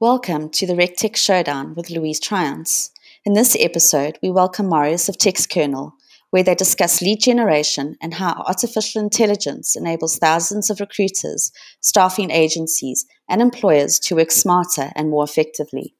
Welcome to the RecTech Showdown with Louise Triance. In this episode, we welcome Marius of TextKernel, where they discuss lead generation and how artificial intelligence enables thousands of recruiters, staffing agencies, and employers to work smarter and more effectively.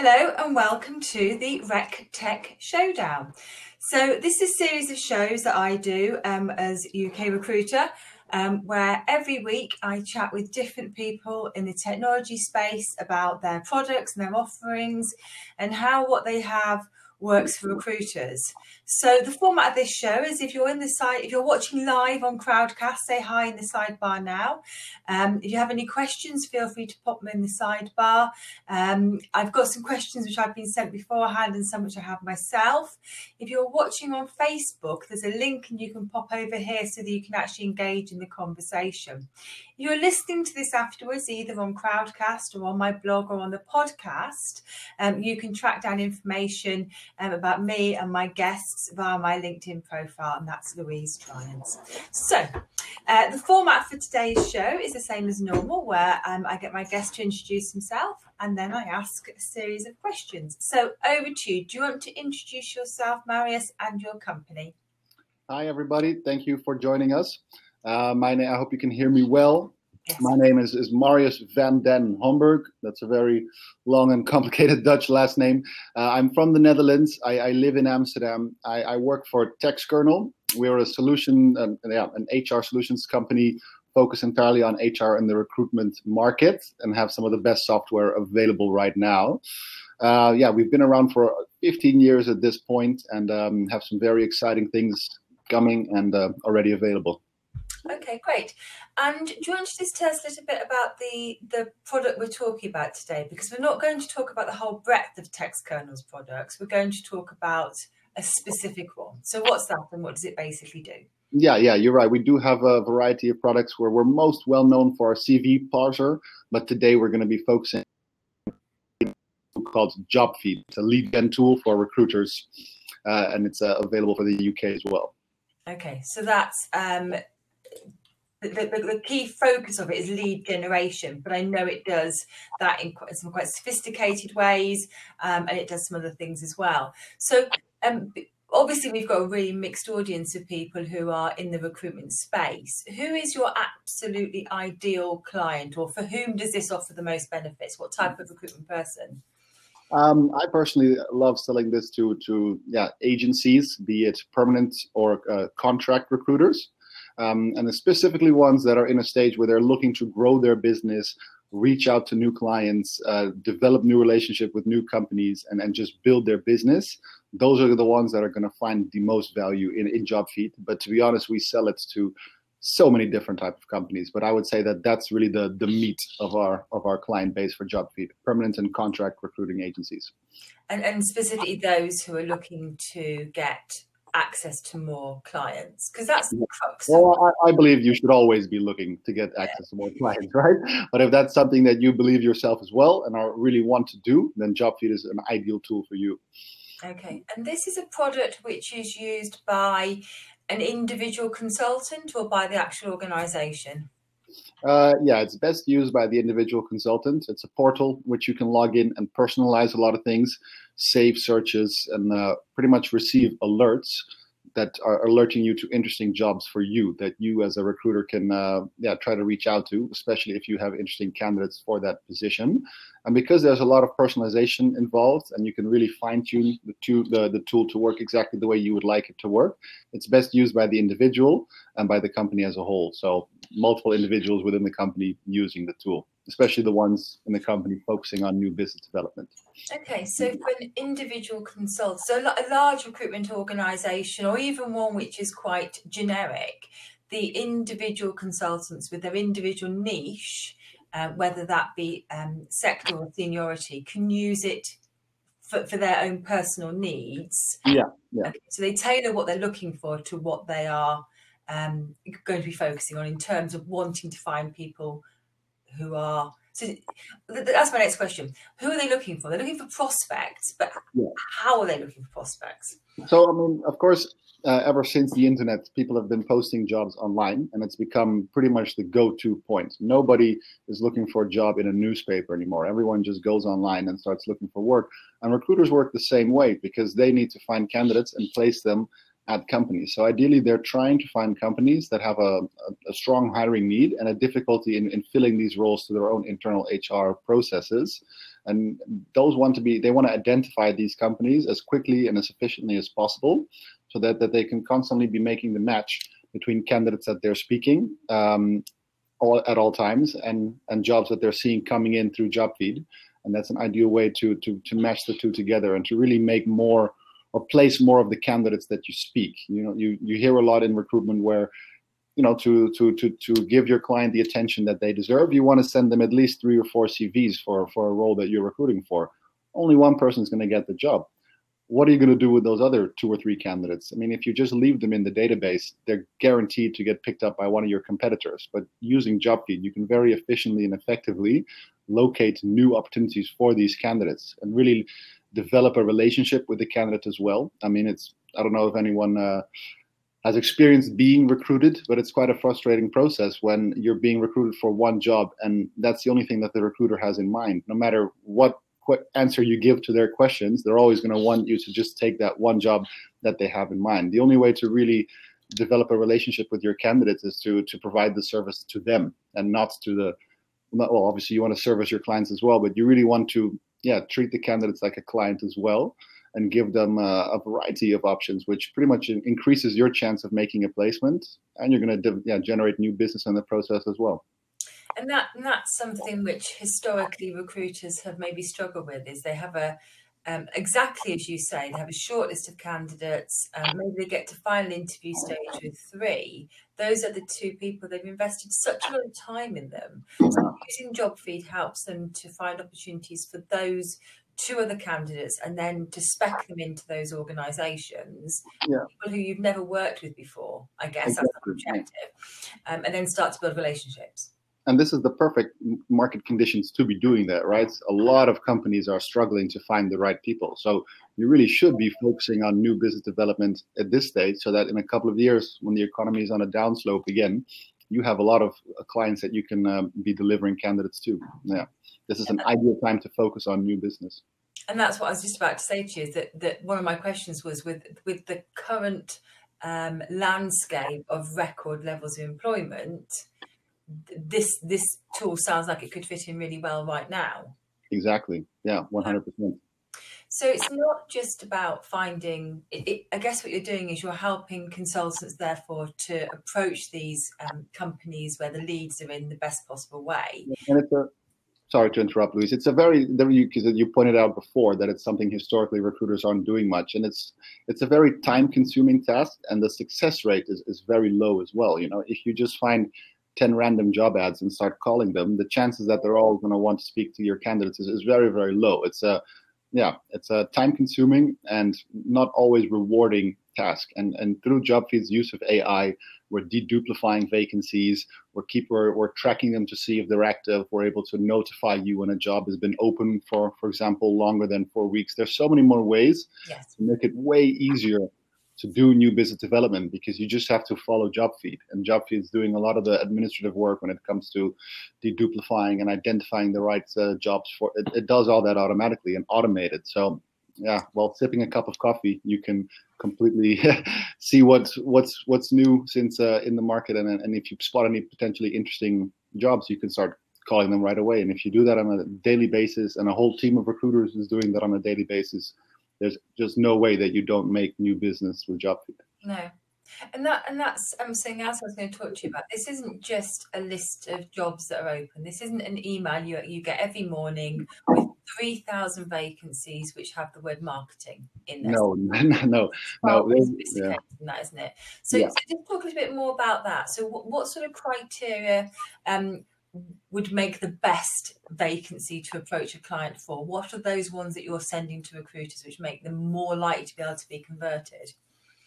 Hello and welcome to the Rec Tech Showdown. So this is a series of shows that I do um, as UK recruiter, um, where every week I chat with different people in the technology space about their products and their offerings and how what they have works for recruiters. So the format of this show is if you're in the site, if you're watching live on Crowdcast, say hi in the sidebar now. Um, if you have any questions, feel free to pop them in the sidebar. Um, I've got some questions which I've been sent beforehand and some which I have myself. If you're watching on Facebook, there's a link and you can pop over here so that you can actually engage in the conversation. You're listening to this afterwards, either on Crowdcast or on my blog or on the podcast, um, you can track down information um, about me and my guests via my LinkedIn profile, and that's Louise Triance. So, uh, the format for today's show is the same as normal, where um, I get my guest to introduce himself and then I ask a series of questions. So, over to you. Do you want to introduce yourself, Marius, and your company? Hi, everybody. Thank you for joining us. Uh, my name, I hope you can hear me well. Yes. My name is, is Marius van den Homburg. That's a very long and complicated Dutch last name. Uh, I'm from the Netherlands. I, I live in Amsterdam. I, I, work for TextKernel. We're a solution, um, yeah, an HR solutions company focused entirely on HR and the recruitment market and have some of the best software available right now. Uh, yeah, we've been around for 15 years at this point and um, have some very exciting things coming and uh, already available. Okay, great. And do you want to just tell us a little bit about the the product we're talking about today? Because we're not going to talk about the whole breadth of TextKernel's products. We're going to talk about a specific one. So what's that and what does it basically do? Yeah, yeah, you're right. We do have a variety of products where we're most well known for our CV parser, but today we're going to be focusing on called JobFeed. It's a lead gen tool for recruiters, uh, and it's uh, available for the UK as well. Okay, so that's um, the, the, the, key focus of it is lead generation, but I know it does that in quite, some quite sophisticated ways, um, and it does some other things as well. So, um, obviously, we've got a really mixed audience of people who are in the recruitment space. Who is your absolutely ideal client, or for whom does this offer the most benefits? What type of recruitment person? Um, I personally love selling this to to yeah agencies, be it permanent or uh, contract recruiters um, and specifically ones that are in a stage where they're looking to grow their business, reach out to new clients, uh, develop new relationship with new companies, and, and just build their business. Those are the ones that are going to find the most value in, in JobFeed. But to be honest, we sell it to so many different type of companies but i would say that that's really the the meat of our of our client base for jobfeed permanent and contract recruiting agencies and, and specifically those who are looking to get access to more clients because that's the crux. Well, I, I, believe you should always be looking to get access yeah. to more clients, right? But if that's something that you believe yourself as well and are really want to do, then JobFeed is an ideal tool for you. Okay, and this is a product which is used by an individual consultant or by the actual organization. Uh, yeah, it's best used by the individual consultant. It's a portal which you can log in and personalize a lot of things, save searches, and uh, pretty much receive alerts that are alerting you to interesting jobs for you that you as a recruiter can uh, yeah try to reach out to, especially if you have interesting candidates for that position. And because there's a lot of personalization involved, and you can really fine tune the, tool, the, the tool to work exactly the way you would like it to work, it's best used by the individual and by the company as a whole. So multiple individuals within the company using the tool, especially the ones in the company focusing on new business development. Okay, so for an individual consultant, so a large recruitment organization or even one which is quite generic, the individual consultants with their individual niche, uh, whether that be um, sector or seniority, can use it for, for their own personal needs. Yeah, yeah. Okay, so they tailor what they're looking for to what they are um, going to be focusing on in terms of wanting to find people who are So that's my next question. Who are they looking for? They're looking for prospects, but yeah. how are they looking for prospects? So, I mean, of course, uh, ever since the internet, people have been posting jobs online, and it's become pretty much the go-to point. Nobody is looking for a job in a newspaper anymore. Everyone just goes online and starts looking for work. And recruiters work the same way because they need to find candidates and place them at companies. So ideally, they're trying to find companies that have a, a, strong hiring need and a difficulty in, in filling these roles to their own internal HR processes. And those want to be, they want to identify these companies as quickly and as efficiently as possible so that, that they can constantly be making the match between candidates that they're speaking um, all, at all times and, and jobs that they're seeing coming in through JobFeed. And that's an ideal way to, to, to match the two together and to really make more or place more of the candidates that you speak. You know, you you hear a lot in recruitment where, you know, to to to to give your client the attention that they deserve, you want to send them at least three or four CVs for for a role that you're recruiting for. Only one person is going to get the job. What are you going to do with those other two or three candidates? I mean, if you just leave them in the database, they're guaranteed to get picked up by one of your competitors. But using JobFeed, you can very efficiently and effectively locate new opportunities for these candidates and really develop a relationship with the candidate as well. I mean, it's I don't know if anyone uh, has experienced being recruited, but it's quite a frustrating process when you're being recruited for one job and that's the only thing that the recruiter has in mind. No matter what answer you give to their questions, they're always going to want you to just take that one job that they have in mind. The only way to really develop a relationship with your candidates is to to provide the service to them and not to the well obviously you want to service your clients as well but you really want to yeah, treat the candidates like a client as well and give them a, variety of options, which pretty much increases your chance of making a placement, and you're going to yeah, generate new business in the process as well. And that and that's something which historically recruiters have maybe struggled with is they have a um, exactly as you say, they have a short list of candidates. Um, maybe they get to final interview stage with three. Those are the two people they've invested such a lot of time in them. So using JobFeed helps them to find opportunities for those two other candidates and then to spec them into those organisations, yeah. people who you've never worked with before. I guess exactly. that's the objective, um, and then start to build relationships and this is the perfect market conditions to be doing that, right? A lot of companies are struggling to find the right people. So you really should be focusing on new business development at this stage so that in a couple of years, when the economy is on a downslope again, you have a lot of uh, clients that you can um, be delivering candidates to. Yeah, this is an ideal time to focus on new business. And that's what I was just about to say to you is that, that one of my questions was with with the current um, landscape of record levels of employment, this this tool sounds like it could fit in really well right now. Exactly. Yeah, one hundred percent. So it's not just about finding. It, it, I guess what you're doing is you're helping consultants, therefore, to approach these um, companies where the leads are in the best possible way. And it's a, sorry to interrupt, Louise. It's a very, because you pointed out before that it's something historically recruiters aren't doing much, and it's it's a very time-consuming task, and the success rate is, is very low as well. You know, if you just find 10 random job ads and start calling them, the chances that they're all going to want to speak to your candidates is, is very, very low. It's a, yeah, it's a time consuming and not always rewarding task. And, and through JobFeed's use of AI, we're deduplifying vacancies. We're keep we're, we're tracking them to see if they're active. We're able to notify you when a job has been open for, for example, longer than four weeks. There's so many more ways yes. to make it way easier to do new business development because you just have to follow JobFeed. And JobFeed is doing a lot of the administrative work when it comes to deduplifying and identifying the right uh, jobs for it, it does all that automatically and automated. So yeah, while sipping a cup of coffee, you can completely see what's what's what's new since uh, in the market, and and if you spot any potentially interesting jobs, you can start calling them right away. And if you do that on a daily basis, and a whole team of recruiters is doing that on a daily basis, there's just no way that you don't make new business with JobFeed. No. And that and that's um, something else I was going to talk to you about. This isn't just a list of jobs that are open. This isn't an email you you get every morning with three thousand vacancies which have the word marketing in there. No, no, no, no. Yeah. That isn't it. So, yeah. so, just talk a little bit more about that. So, what, what sort of criteria um, would make the best vacancy to approach a client for? What are those ones that you're sending to recruiters which make them more likely to be able to be converted?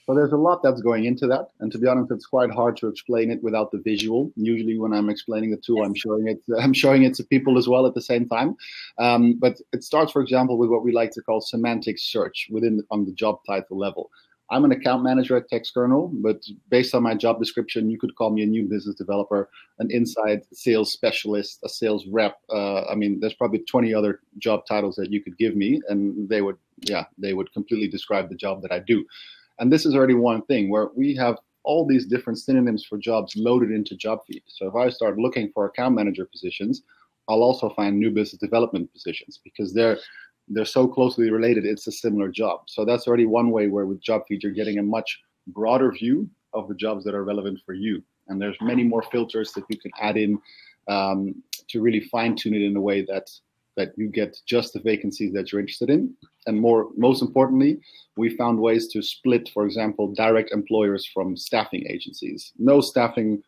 So there's a lot that's going into that, and to be honest, it's quite hard to explain it without the visual. Usually, when I'm explaining the tool, I'm showing it. I'm showing it to people as well at the same time. Um, but it starts, for example, with what we like to call semantic search within on the job title level. I'm an account manager at TextKernel, but based on my job description, you could call me a new business developer, an inside sales specialist, a sales rep. Uh, I mean, there's probably 20 other job titles that you could give me, and they would, yeah, they would completely describe the job that I do. And this is already one thing where we have all these different synonyms for jobs loaded into JobFeed. So if I start looking for account manager positions, I'll also find new business development positions because they're they're so closely related, it's a similar job. So that's already one way where with JobFeed, you're getting a much broader view of the jobs that are relevant for you. And there's many more filters that you can add in um, to really fine tune it in a way that that you get just the vacancies that you're interested in. And more, most importantly, we found ways to split, for example, direct employers from staffing agencies. No staffing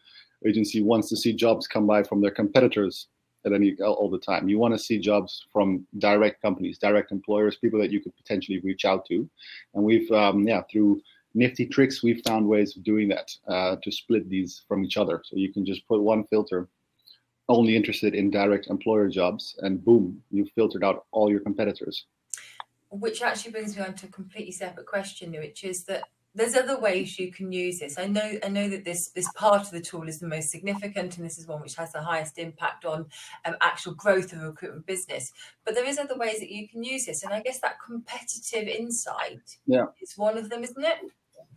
agency wants to see jobs come by from their competitors at any all the time. You want to see jobs from direct companies, direct employers, people that you could potentially reach out to. And we've, um, yeah, through nifty tricks, we've found ways of doing that uh, to split these from each other. So you can just put one filter only interested in direct employer jobs, and boom, you've filtered out all your competitors. Which actually brings me on to a completely separate question, which is that there's other ways you can use this. I know I know that this this part of the tool is the most significant, and this is one which has the highest impact on um, actual growth of a recruitment business. But there is other ways that you can use this, and I guess that competitive insight yeah. is one of them, isn't it?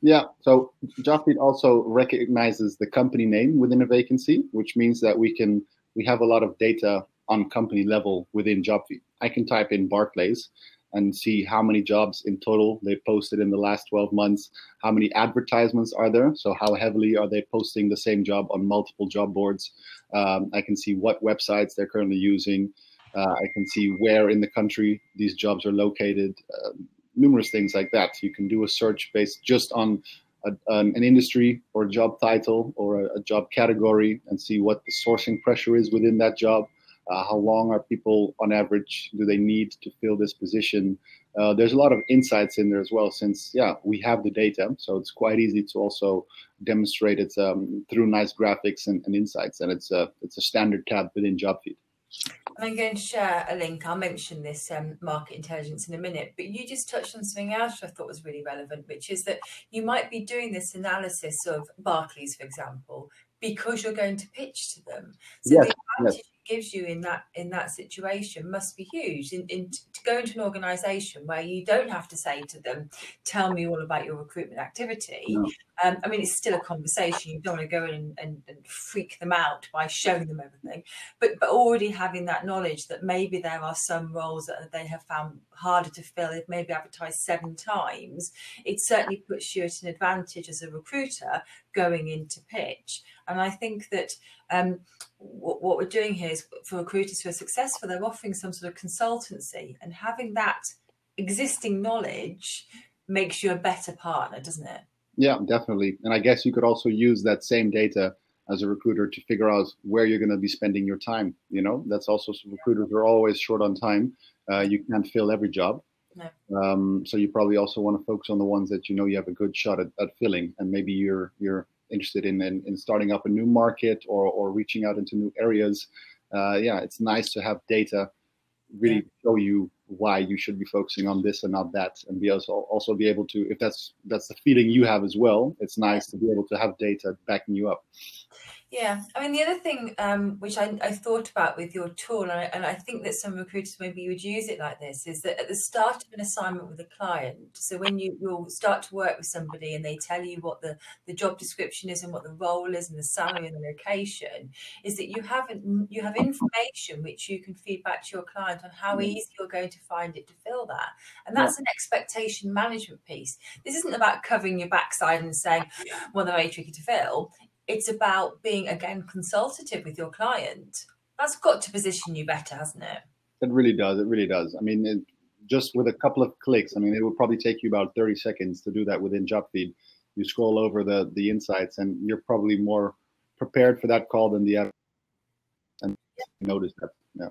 Yeah. So JobFeed also recognizes the company name within a vacancy, which means that we can we have a lot of data on company level within JobFeed. I can type in Barclays and see how many jobs in total they posted in the last 12 months, how many advertisements are there, so how heavily are they posting the same job on multiple job boards. Um, I can see what websites they're currently using. Uh, I can see where in the country these jobs are located, uh, numerous things like that. You can do a search based just on a, an, an, industry or a job title or a, a, job category and see what the sourcing pressure is within that job. Uh, how long are people on average do they need to fill this position? Uh, there's a lot of insights in there as well, since yeah we have the data, so it's quite easy to also demonstrate it um, through nice graphics and, and, insights, and it's a it's a standard tab within JobFeed. I'm going to share a link. I'll mention this um, market intelligence in a minute, but you just touched on something else I thought was really relevant, which is that you might be doing this analysis of Barclays, for example, because you're going to pitch to them. So yes, the advantage yes gives you in that in that situation must be huge. In, in to go into an organisation where you don't have to say to them, "Tell me all about your recruitment activity." No. Um, I mean, it's still a conversation. You don't want to go in and, and, and, freak them out by showing them everything, but but already having that knowledge that maybe there are some roles that they have found harder to fill. If maybe advertised seven times, it certainly puts you at an advantage as a recruiter going into pitch. And I think that um, what, what, we're doing here is for recruiters who are successful, they're offering some sort of consultancy, and having that existing knowledge makes you a better partner, doesn't it? Yeah, definitely. And I guess you could also use that same data as a recruiter to figure out where you're going to be spending your time. You know, that's also recruiters are always short on time. Uh, you can't fill every job. No. Um, so you probably also want to focus on the ones that you know you have a good shot at, at filling, and maybe you're you're interested in, in, in starting up a new market or, or reaching out into new areas, uh, yeah, it's nice to have data really yeah. show you why you should be focusing on this and not that, and be also also be able to, if that's that's the feeling you have as well, it's nice to be able to have data backing you up. Yeah, I mean the other thing um, which I, I, thought about with your tool, and I, and I, think that some recruiters maybe would use it like this, is that at the start of an assignment with a client, so when you will start to work with somebody and they tell you what the, the job description is and what the role is and the salary and the location, is that you have you have information which you can feed back to your client on how mm. easy you're going to find it to fill that, and that's an expectation management piece. This isn't about covering your backside and saying, well, they're very tricky to fill it's about being again consultative with your client. That's got to position you better, hasn't it? It really does. It really does. I mean, it, just with a couple of clicks, I mean, it would probably take you about 30 seconds to do that within JobFeed. You scroll over the the insights, and you're probably more prepared for that call than the other and yeah. notice that. Yeah.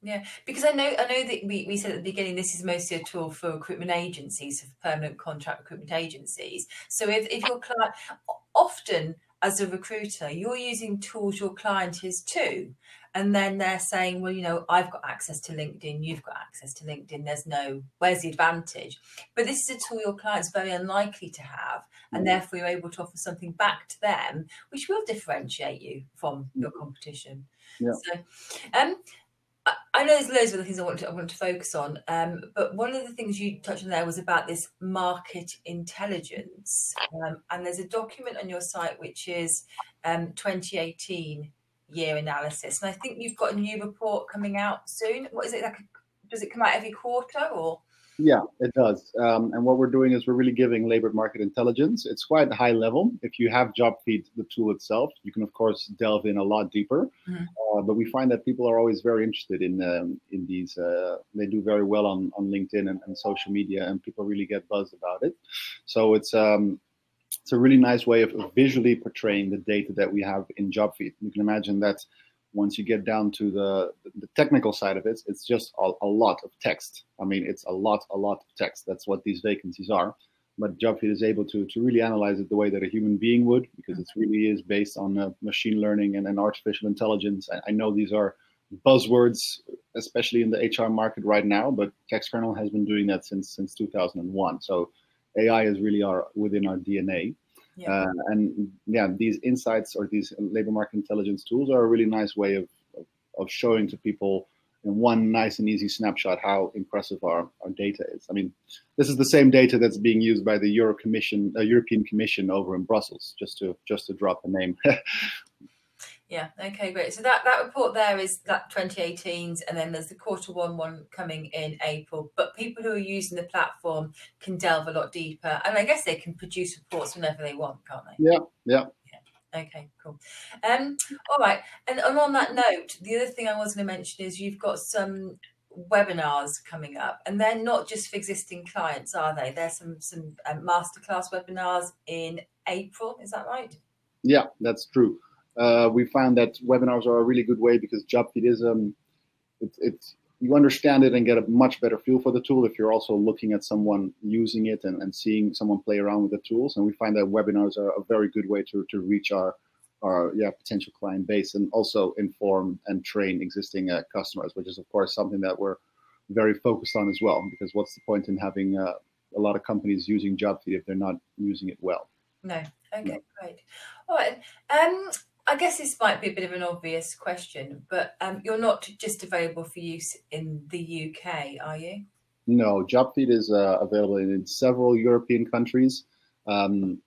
Yeah, because I know I know that we, we said at the beginning this is mostly a tool for recruitment agencies, for permanent contract recruitment agencies. So if, if your client often as a recruiter, you're using tools your client is too. And then they're saying, well, you know, I've got access to LinkedIn, you've got access to LinkedIn, there's no, where's the advantage? But this is a tool your client's very unlikely to have, and mm. therefore you're able to offer something back to them, which will differentiate you from your competition. Yeah. So, um, I know there's loads of other things I want to I want to focus on, um, but one of the things you touched on there was about this market intelligence, um, and there's a document on your site which is um, 2018 year analysis, and I think you've got a new report coming out soon. What is it like? Does it come out every quarter or? Yeah, it does. Um, and what we're doing is we're really giving labor market intelligence. It's quite high level. If you have JobFeed, the tool itself, you can of course delve in a lot deeper. Mm-hmm. Uh, but we find that people are always very interested in um, in these. Uh, they do very well on on LinkedIn and, and, social media, and people really get buzzed about it. So it's um, it's a really nice way of, of visually portraying the data that we have in JobFeed. You can imagine that once you get down to the, the technical side of it, it's just a, a, lot of text. I mean, it's a lot, a lot of text. That's what these vacancies are. But JobFeed is able to, to really analyze it the way that a human being would, because it really is based on uh, machine learning and, and artificial intelligence. I, I, know these are buzzwords, especially in the HR market right now, but TextKernel has been doing that since since 2001. So AI is really our within our DNA. Yeah. Uh, and yeah, these insights or these labor market intelligence tools are a really nice way of, of, of showing to people in one nice and easy snapshot how impressive our, our data is. I mean, this is the same data that's being used by the Euro Commission, uh, European Commission over in Brussels, just to just to drop a name. Yeah. Okay. Great. So that that report there is that 2018's, and then there's the quarter one one coming in April. But people who are using the platform can delve a lot deeper, and I guess they can produce reports whenever they want, can't they? Yeah. Yeah. yeah. Okay, cool. Um, all right, and, and on that note, the other thing I was going to mention is you've got some webinars coming up, and they're not just for existing clients, are they? There's some some um, masterclass webinars in April. Is that right? Yeah, that's true uh, we found that webinars are a really good way because JobFeed is um, it's, it's you understand it and get a much better feel for the tool if you're also looking at someone using it and, and seeing someone play around with the tools. And we find that webinars are a very good way to, to reach our our yeah potential client base and also inform and train existing uh, customers, which is of course something that we're very focused on as well. Because what's the point in having uh, a lot of companies using JobFeed if they're not using it well? No. Okay, great. All right. Um, I guess this might be a bit of an obvious question, but um, you're not just available for use in the UK, are you? No, JobFeed is uh, available in several European countries, um,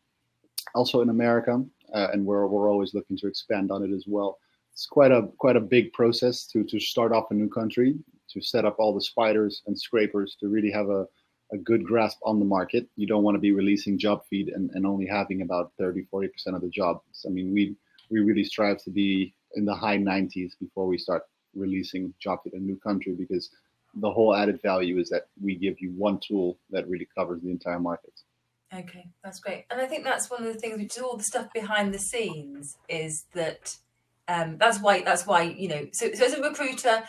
also in America, uh, and we're we're always looking to expand on it as well. It's quite a quite a big process to to start off a new country, to set up all the spiders and scrapers to really have a a good grasp on the market. You don't want to be releasing JobFeed and, and only having about 30, 40% of the jobs. I mean, we we really strive to be in the high 90s before we start releasing JobFeed in a new country because the whole added value is that we give you one tool that really covers the entire market. Okay, that's great. And I think that's one of the things which is all the stuff behind the scenes is that um, that's why that's why you know so, so as a recruiter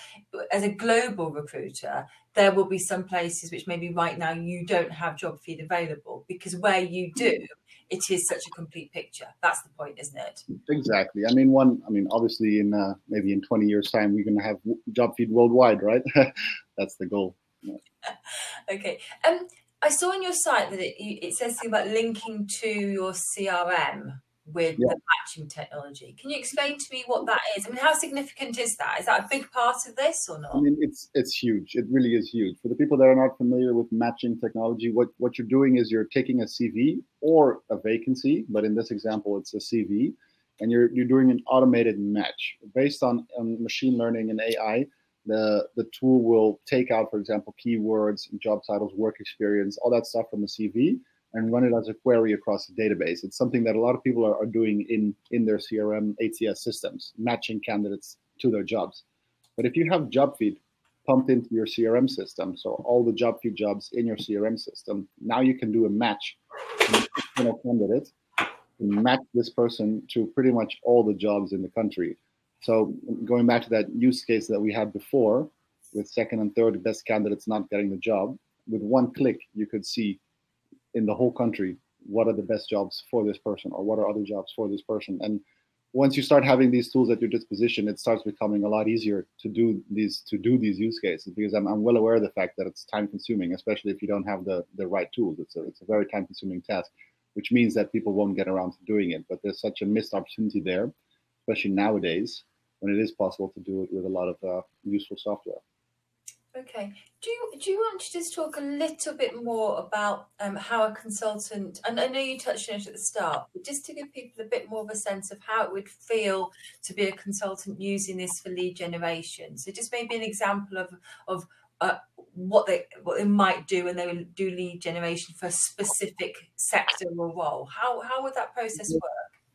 as a global recruiter there will be some places which maybe right now you don't have job feed available because where you do it is such a complete picture. That's the point, isn't it? Exactly. I mean, one. I mean, obviously, in uh, maybe in 20 years' time, we're going to have job feed worldwide, right? That's the goal. Yeah. okay. Um, I saw on your site that it, it says something about linking to your CRM with yeah. the matching technology. Can you explain to me what that is? I mean, how significant is that? Is that a big part of this or not? I mean, it's it's huge. It really is huge. For the people that are not familiar with matching technology, what what you're doing is you're taking a CV or a vacancy, but in this example, it's a CV, and you're you're doing an automated match based on um, machine learning and AI. The the tool will take out, for example, keywords, job titles, work experience, all that stuff from the CV and run it as a query across the database. It's something that a lot of people are, are doing in, in their CRM ATS systems, matching candidates to their jobs. But if you have job feed pumped into your CRM system, so all the job feed jobs in your CRM system, now you can do a match in a candidate and match this person to pretty much all the jobs in the country. So going back to that use case that we had before, with second and third best candidates not getting the job. With one click, you could see in the whole country what are the best jobs for this person or what are other jobs for this person. And once you start having these tools at your disposition, it starts becoming a lot easier to do these to do these use cases because I'm, I'm well aware of the fact that it's time consuming, especially if you don't have the, the right tools. It's a, it's a very time consuming task, which means that people won't get around to doing it. But there's such a missed opportunity there, especially nowadays when it is possible to do it with a lot of uh, useful software. Okay. Do you do you want to just talk a little bit more about um, how a consultant? And I know you touched on it at the start, but just to give people a bit more of a sense of how it would feel to be a consultant using this for lead generation. So just maybe an example of of uh, what they what they might do when they do lead generation for a specific sector or role. How how would that process work?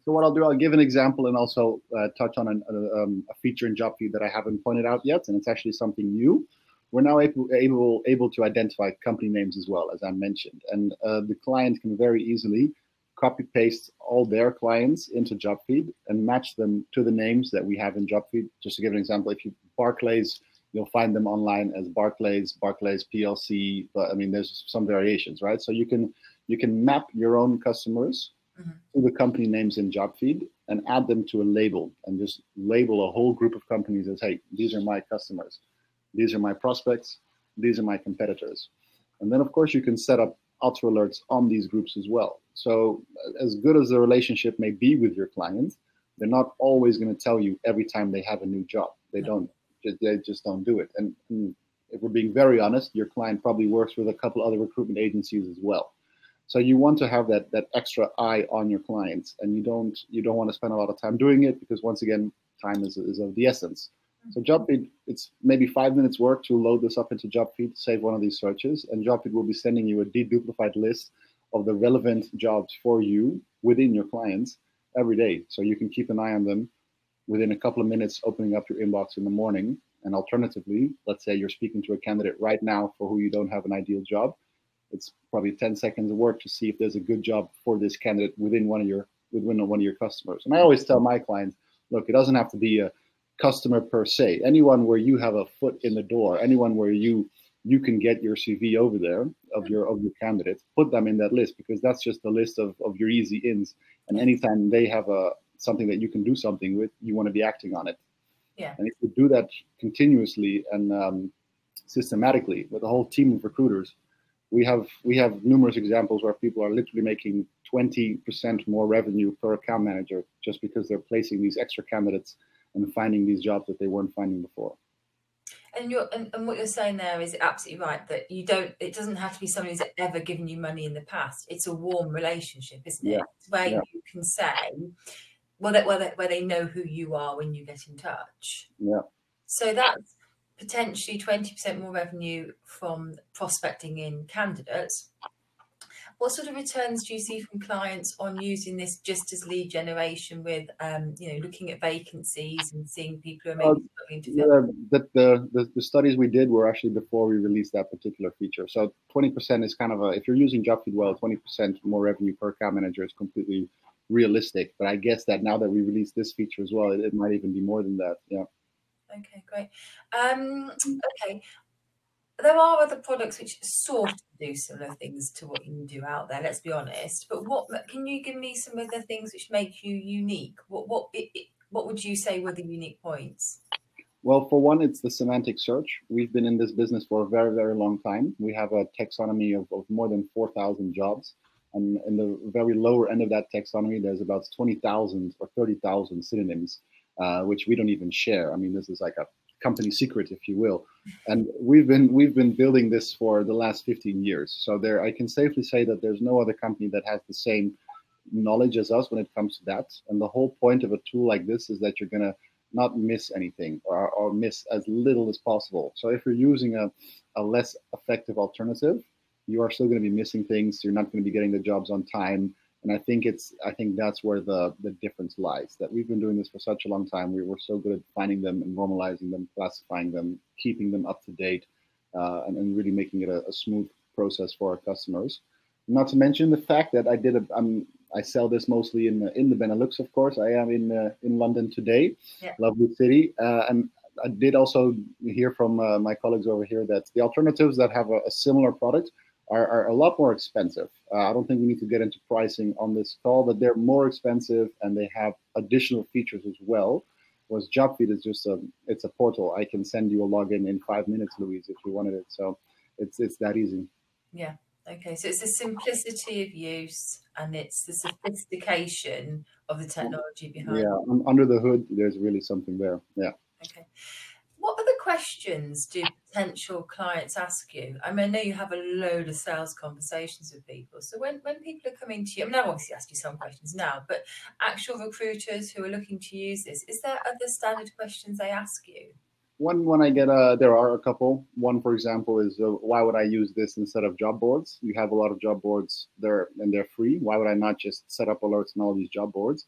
So what I'll do, I'll give an example and also uh, touch on an, uh, um, a feature in JobFeed that I haven't pointed out yet, and it's actually something new we're now able, able, able to identify company names as well, as I mentioned. And uh, the client can very easily copy paste all their clients into JobFeed and match them to the names that we have in JobFeed. Just to give an example, if you Barclays, you'll find them online as Barclays, Barclays PLC. But I mean, there's some variations, right? So you can you can map your own customers mm-hmm. to the company names in JobFeed and add them to a label and just label a whole group of companies as, hey, these are my customers. These are my prospects. These are my competitors. And then, of course, you can set up auto alerts on these groups as well. So, uh, as good as the relationship may be with your clients, they're not always going to tell you every time they have a new job. They don't. They just don't do it. And, and if we're being very honest, your client probably works with a couple other recruitment agencies as well. So you want to have that that extra eye on your clients, and you don't you don't want to spend a lot of time doing it because once again, time is, is of the essence. So JobFeed, it's maybe five minutes work to load this up into JobFeed, to save one of these searches, and JobFeed will be sending you a deduplified list of the relevant jobs for you within your clients every day. So you can keep an eye on them within a couple of minutes, opening up your inbox in the morning. And alternatively, let's say you're speaking to a candidate right now for who you don't have an ideal job. It's probably 10 seconds of work to see if there's a good job for this candidate within one of your within one of your customers. And I always tell my clients, look, it doesn't have to be a customer per se. Anyone where you have a foot in the door, anyone where you you can get your CV over there of your of your candidates, put them in that list because that's just the list of, of your easy ins. And anytime they have a something that you can do something with, you want to be acting on it. Yeah. And if you do that continuously and um, systematically with a whole team of recruiters, we have we have numerous examples where people are literally making 20% more revenue per account manager just because they're placing these extra candidates and finding these jobs that they weren't finding before. And you're and, and, what you're saying there is absolutely right that you don't it doesn't have to be somebody who's ever given you money in the past. It's a warm relationship, isn't it? Yeah. It's where yeah. you can say well that where they, where they know who you are when you get in touch. Yeah. So that's potentially 20% more revenue from prospecting in candidates what sort of returns do you see from clients on using this just as lead generation with, um, you know, looking at vacancies and seeing people who are maybe uh, struggling to fill? Yeah, the, the, the, the, studies we did were actually before we released that particular feature. So 20% is kind of a, if you're using JobFeed well, 20% more revenue per account manager is completely realistic. But I guess that now that we released this feature as well, it, it might even be more than that. Yeah. Okay, great. Um, okay, there are other products which sort of do similar things to what you do out there. Let's be honest. But what can you give me some of the things which make you unique? What what it, what would you say were the unique points? Well, for one, it's the semantic search. We've been in this business for a very, very long time. We have a taxonomy of, of more than 4,000 jobs. And in the very lower end of that taxonomy, there's about 20,000 or 30,000 synonyms, uh, which we don't even share. I mean, this is like a company secret, if you will. And we've been we've been building this for the last 15 years. So there, I can safely say that there's no other company that has the same knowledge as us when it comes to that. And the whole point of a tool like this is that you're gonna not miss anything or, or miss as little as possible. So if you're using a, a less effective alternative, you are still going to be missing things. You're not going to be getting the jobs on time and I think it's I think that's where the the difference lies. That we've been doing this for such a long time. We were so good at finding them and normalizing them, classifying them, keeping them up to date, uh, and, and really making it a, a, smooth process for our customers. Not to mention the fact that I did a I'm, I sell this mostly in the, in the Benelux, of course. I am in uh, in London today, yeah. lovely city, uh, and I did also hear from uh, my colleagues over here that the alternatives that have a, a similar product are, are, a lot more expensive. Uh, I don't think we need to get into pricing on this call, but they're more expensive and they have additional features as well. Whereas JobFeed is just a it's a portal. I can send you a login in five minutes, Louise, if you wanted it. So it's it's that easy. Yeah. Okay. So it's the simplicity of use and it's the sophistication of the technology behind. Yeah. Under the hood, there's really something there. Yeah. Okay. What other questions do potential clients ask you? I mean, I know you have a load of sales conversations with people. So when, when people are coming to you, I mean, I've obviously asked you some questions now, but actual recruiters who are looking to use this, is there other standard questions they ask you? One, when I get a, there are a couple. One, for example, is uh, why would I use this instead of job boards? You have a lot of job boards there and they're free. Why would I not just set up alerts on all these job boards?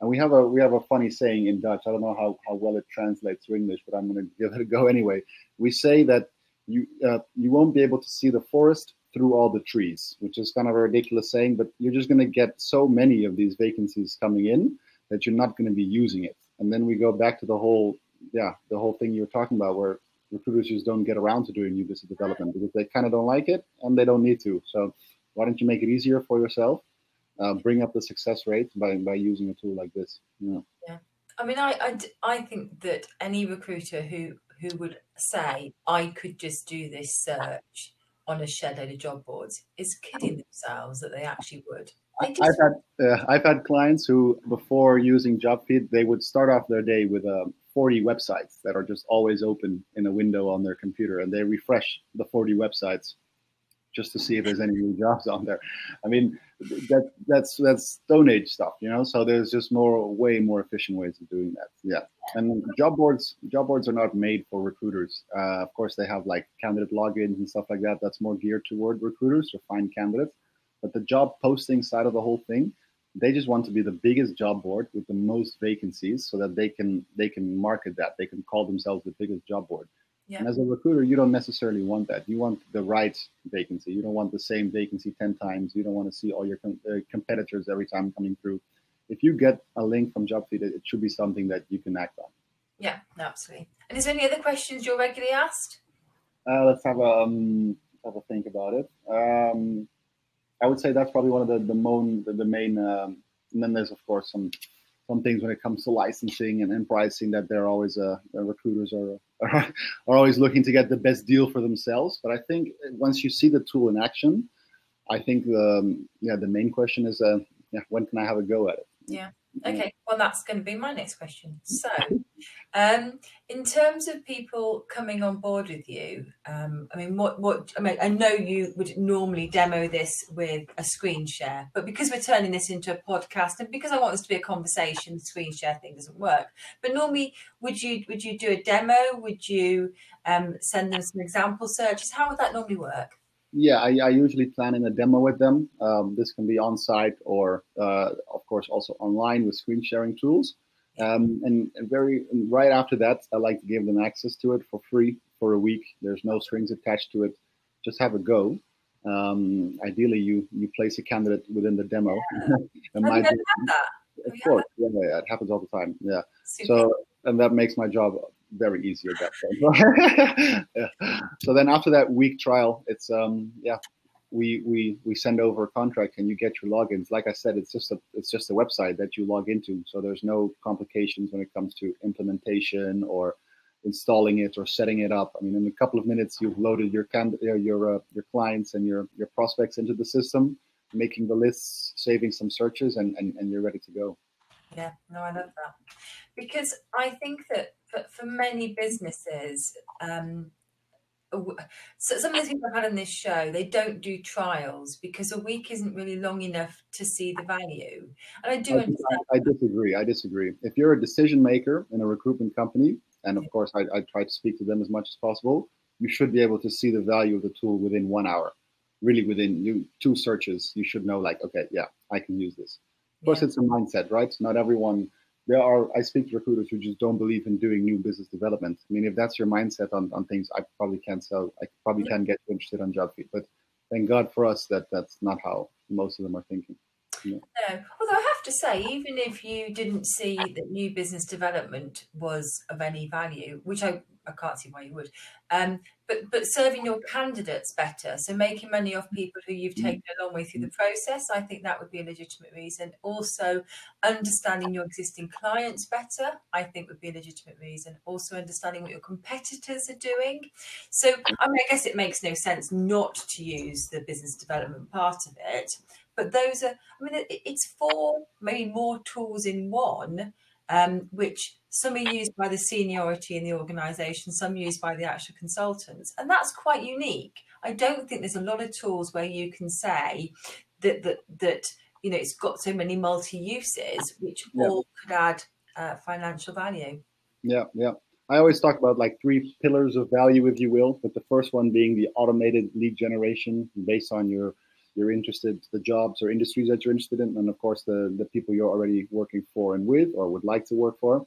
And we have a we have a funny saying in Dutch. I don't know how, how well it translates to English, but I'm going to give it a go anyway. We say that you uh, you won't be able to see the forest through all the trees, which is kind of a ridiculous saying, but you're just going to get so many of these vacancies coming in that you're not going to be using it. And then we go back to the whole yeah the whole thing you were talking about where recruiters just don't get around to doing new business development because they kind of don't like it and they don't need to. So why don't you make it easier for yourself? Uh, bring up the success rate by, by using a tool like this. Yeah. yeah. I mean, I, I, I think that any recruiter who, who would say, I could just do this search on a shed load of job boards is kidding themselves that they actually would. They just... I've had uh, I've had clients who before using JobFeed they would start off their day with uh, 40 websites that are just always open in a window on their computer and they refresh the 40 websites just to see if there's any new jobs on there. I mean, that that's that's Stone Age stuff, you know. So there's just more, way more efficient ways of doing that. Yeah, and job boards, job boards are not made for recruiters. Uh, of course, they have like candidate logins and stuff like that. That's more geared toward recruiters to find candidates. But the job posting side of the whole thing, they just want to be the biggest job board with the most vacancies, so that they can they can market that. They can call themselves the biggest job board. Yeah. And as a recruiter, you don't necessarily want that. You want the right vacancy. You don't want the same vacancy 10 times. You don't want to see all your com- uh, competitors every time coming through. If you get a link from JobFeed, it should be something that you can act on. Yeah, absolutely. And is there any other questions you're regularly asked? Uh, let's have a, um, have a think about it. Um, I would say that's probably one of the, the, main, the, the main um, and then there's, of course, some some things when it comes to licensing and, and pricing that they're always uh, recruiters are, are, are always looking to get the best deal for themselves. But I think once you see the tool in action, I think the yeah the main question is uh, yeah when can I have a go at it? Yeah. Okay, well, that's going to be my next question. So, um, in terms of people coming on board with you, um, I mean, what, what, I mean, I know you would normally demo this with a screen share, but because we're turning this into a podcast and because I want this to be a conversation, the screen share thing doesn't work. But normally, would you would you do a demo? Would you um, send them some example searches? How would that normally work? Yeah, I, I, usually plan in a demo with them. Um, this can be on site or, uh, of course, also online with screen sharing tools. Um, and, and, very and right after that, I like to give them access to it for free for a week. There's no strings attached to it. Just have a go. Um, ideally, you you place a candidate within the demo. Yeah. and my, that? Of course, yeah, yeah, it happens all the time. Yeah. Super. So and that makes my job very easy at that point. yeah. So then after that week trial, it's um yeah, we we we send over a contract and you get your logins. Like I said, it's just a it's just a website that you log into, so there's no complications when it comes to implementation or installing it or setting it up. I mean, in a couple of minutes, you've loaded your can your uh, your clients and your your prospects into the system, making the lists, saving some searches, and and, and you're ready to go. Yeah, no, I love that because I think that for, for many businesses, um, so some of the people I've had on this show, they don't do trials because a week isn't really long enough to see the value. And I do I, understand. I, I disagree. I disagree. If you're a decision maker in a recruitment company, and of course I, I try to speak to them as much as possible, you should be able to see the value of the tool within one hour. Really, within you two searches, you should know like, okay, yeah, I can use this. Of course, yeah. it's a mindset, right? Not everyone there are I speak to recruiters who just don't believe in doing new business development. I mean, if that's your mindset on, on things, I probably can't sell. I probably can't get you interested on JobFeed. But thank God for us that that's not how most of them are thinking. No, have to say, even if you didn't see that new business development was of any value, which I, I can't see why you would, um, but but serving your candidates better, so making money off people who you've taken a long way through the process, I think that would be a legitimate reason. Also, understanding your existing clients better, I think would be a legitimate reason. Also, understanding what your competitors are doing. So, I mean, I guess it makes no sense not to use the business development part of it. But those are, I mean, it's four, maybe more tools in one, um, which some are used by the seniority in the organisation, some used by the actual consultants, and that's quite unique. I don't think there's a lot of tools where you can say that that that you know it's got so many multi uses, which yeah. all could add uh, financial value. Yeah, yeah. I always talk about like three pillars of value, if you will, but the first one being the automated lead generation based on your you're interested, the jobs or industries that you're interested in, and of course the, the people you're already working for and with or would like to work for.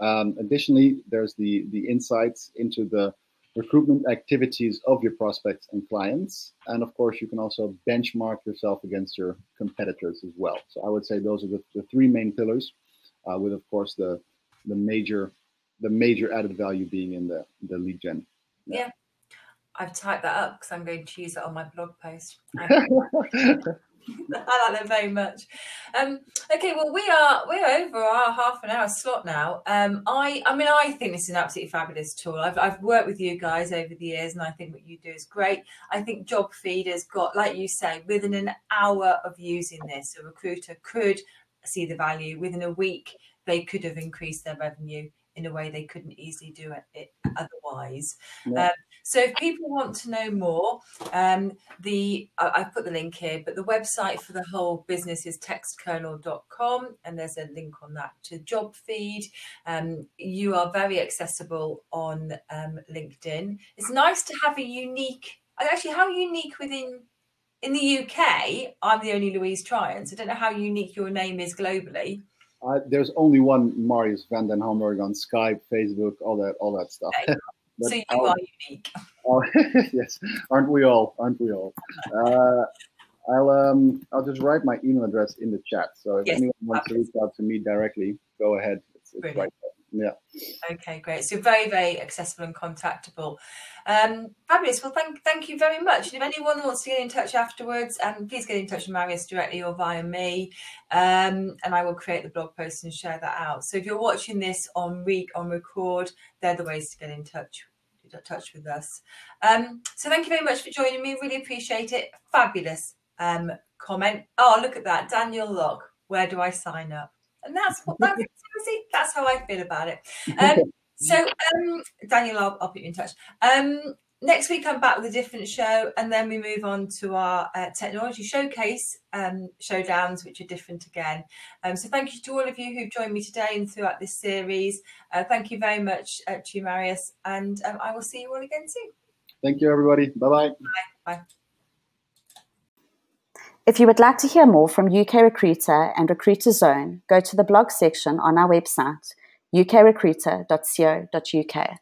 Um, additionally, there's the, the insights into the recruitment activities of your prospects and clients. And of course, you can also benchmark yourself against your competitors as well. So I would say those are the, the three main pillars, uh, with of course the the major the major added value being in the the lead gen. yeah. yeah. I've typed that up because I'm going to use it on my blog post. I like that very much. Um, okay, well, we are we're over our half an hour slot now. Um, I I mean, I think this is an absolutely fabulous tool. I've I've worked with you guys over the years, and I think what you do is great. I think Job has got, like you say, within an hour of using this, a recruiter could see the value. Within a week, they could have increased their revenue in a way they couldn't easily do it, it otherwise. Yeah. Um, so if people want to know more, um, the I, have put the link here, but the website for the whole business is textkernel.com, and there's a link on that to Jobfeed. Um, you are very accessible on um, LinkedIn. It's nice to have a unique. Actually, how unique within in the UK? I'm the only Louise Triance. I don't know how unique your name is globally. Uh, there's only one Marius van den Hamburg on Skype, Facebook, all that, all that stuff. Okay. so you I'll, are unique. Oh, yes, aren't we all? Aren't we all? Uh, I'll um I'll just write my email address in the chat. So if yes, anyone wants to reach out to me directly, go ahead. It's, it's right there. Yeah. Okay, great. So very, very accessible and contactable. Um, fabulous. Well, thank thank you very much. And if anyone wants to get in touch afterwards, um, please get in touch with Marius directly or via me, um, and I will create the blog post and share that out. So if you're watching this on re on record, they're the ways to get in touch touch with us. Um, so thank you very much for joining me. Really appreciate it. Fabulous um, comment. Oh, look at that, Daniel Locke. Where do I sign up? And that's what that's, that's how I feel about it. Um, so, um, Daniel, I'll, I'll, put you in touch. Um, next week, I'm back with a different show, and then we move on to our uh, technology showcase um, showdowns, which are different again. Um, so, thank you to all of you who've joined me today and throughout this series. Uh, thank you very much uh, to you, Marius, and um, I will see you all again soon. Thank you, everybody. Bye-bye. Bye bye. If you would like to hear more from UK Recruiter and Recruiter Zone, go to the blog section on our website ukrecruiter.co.uk.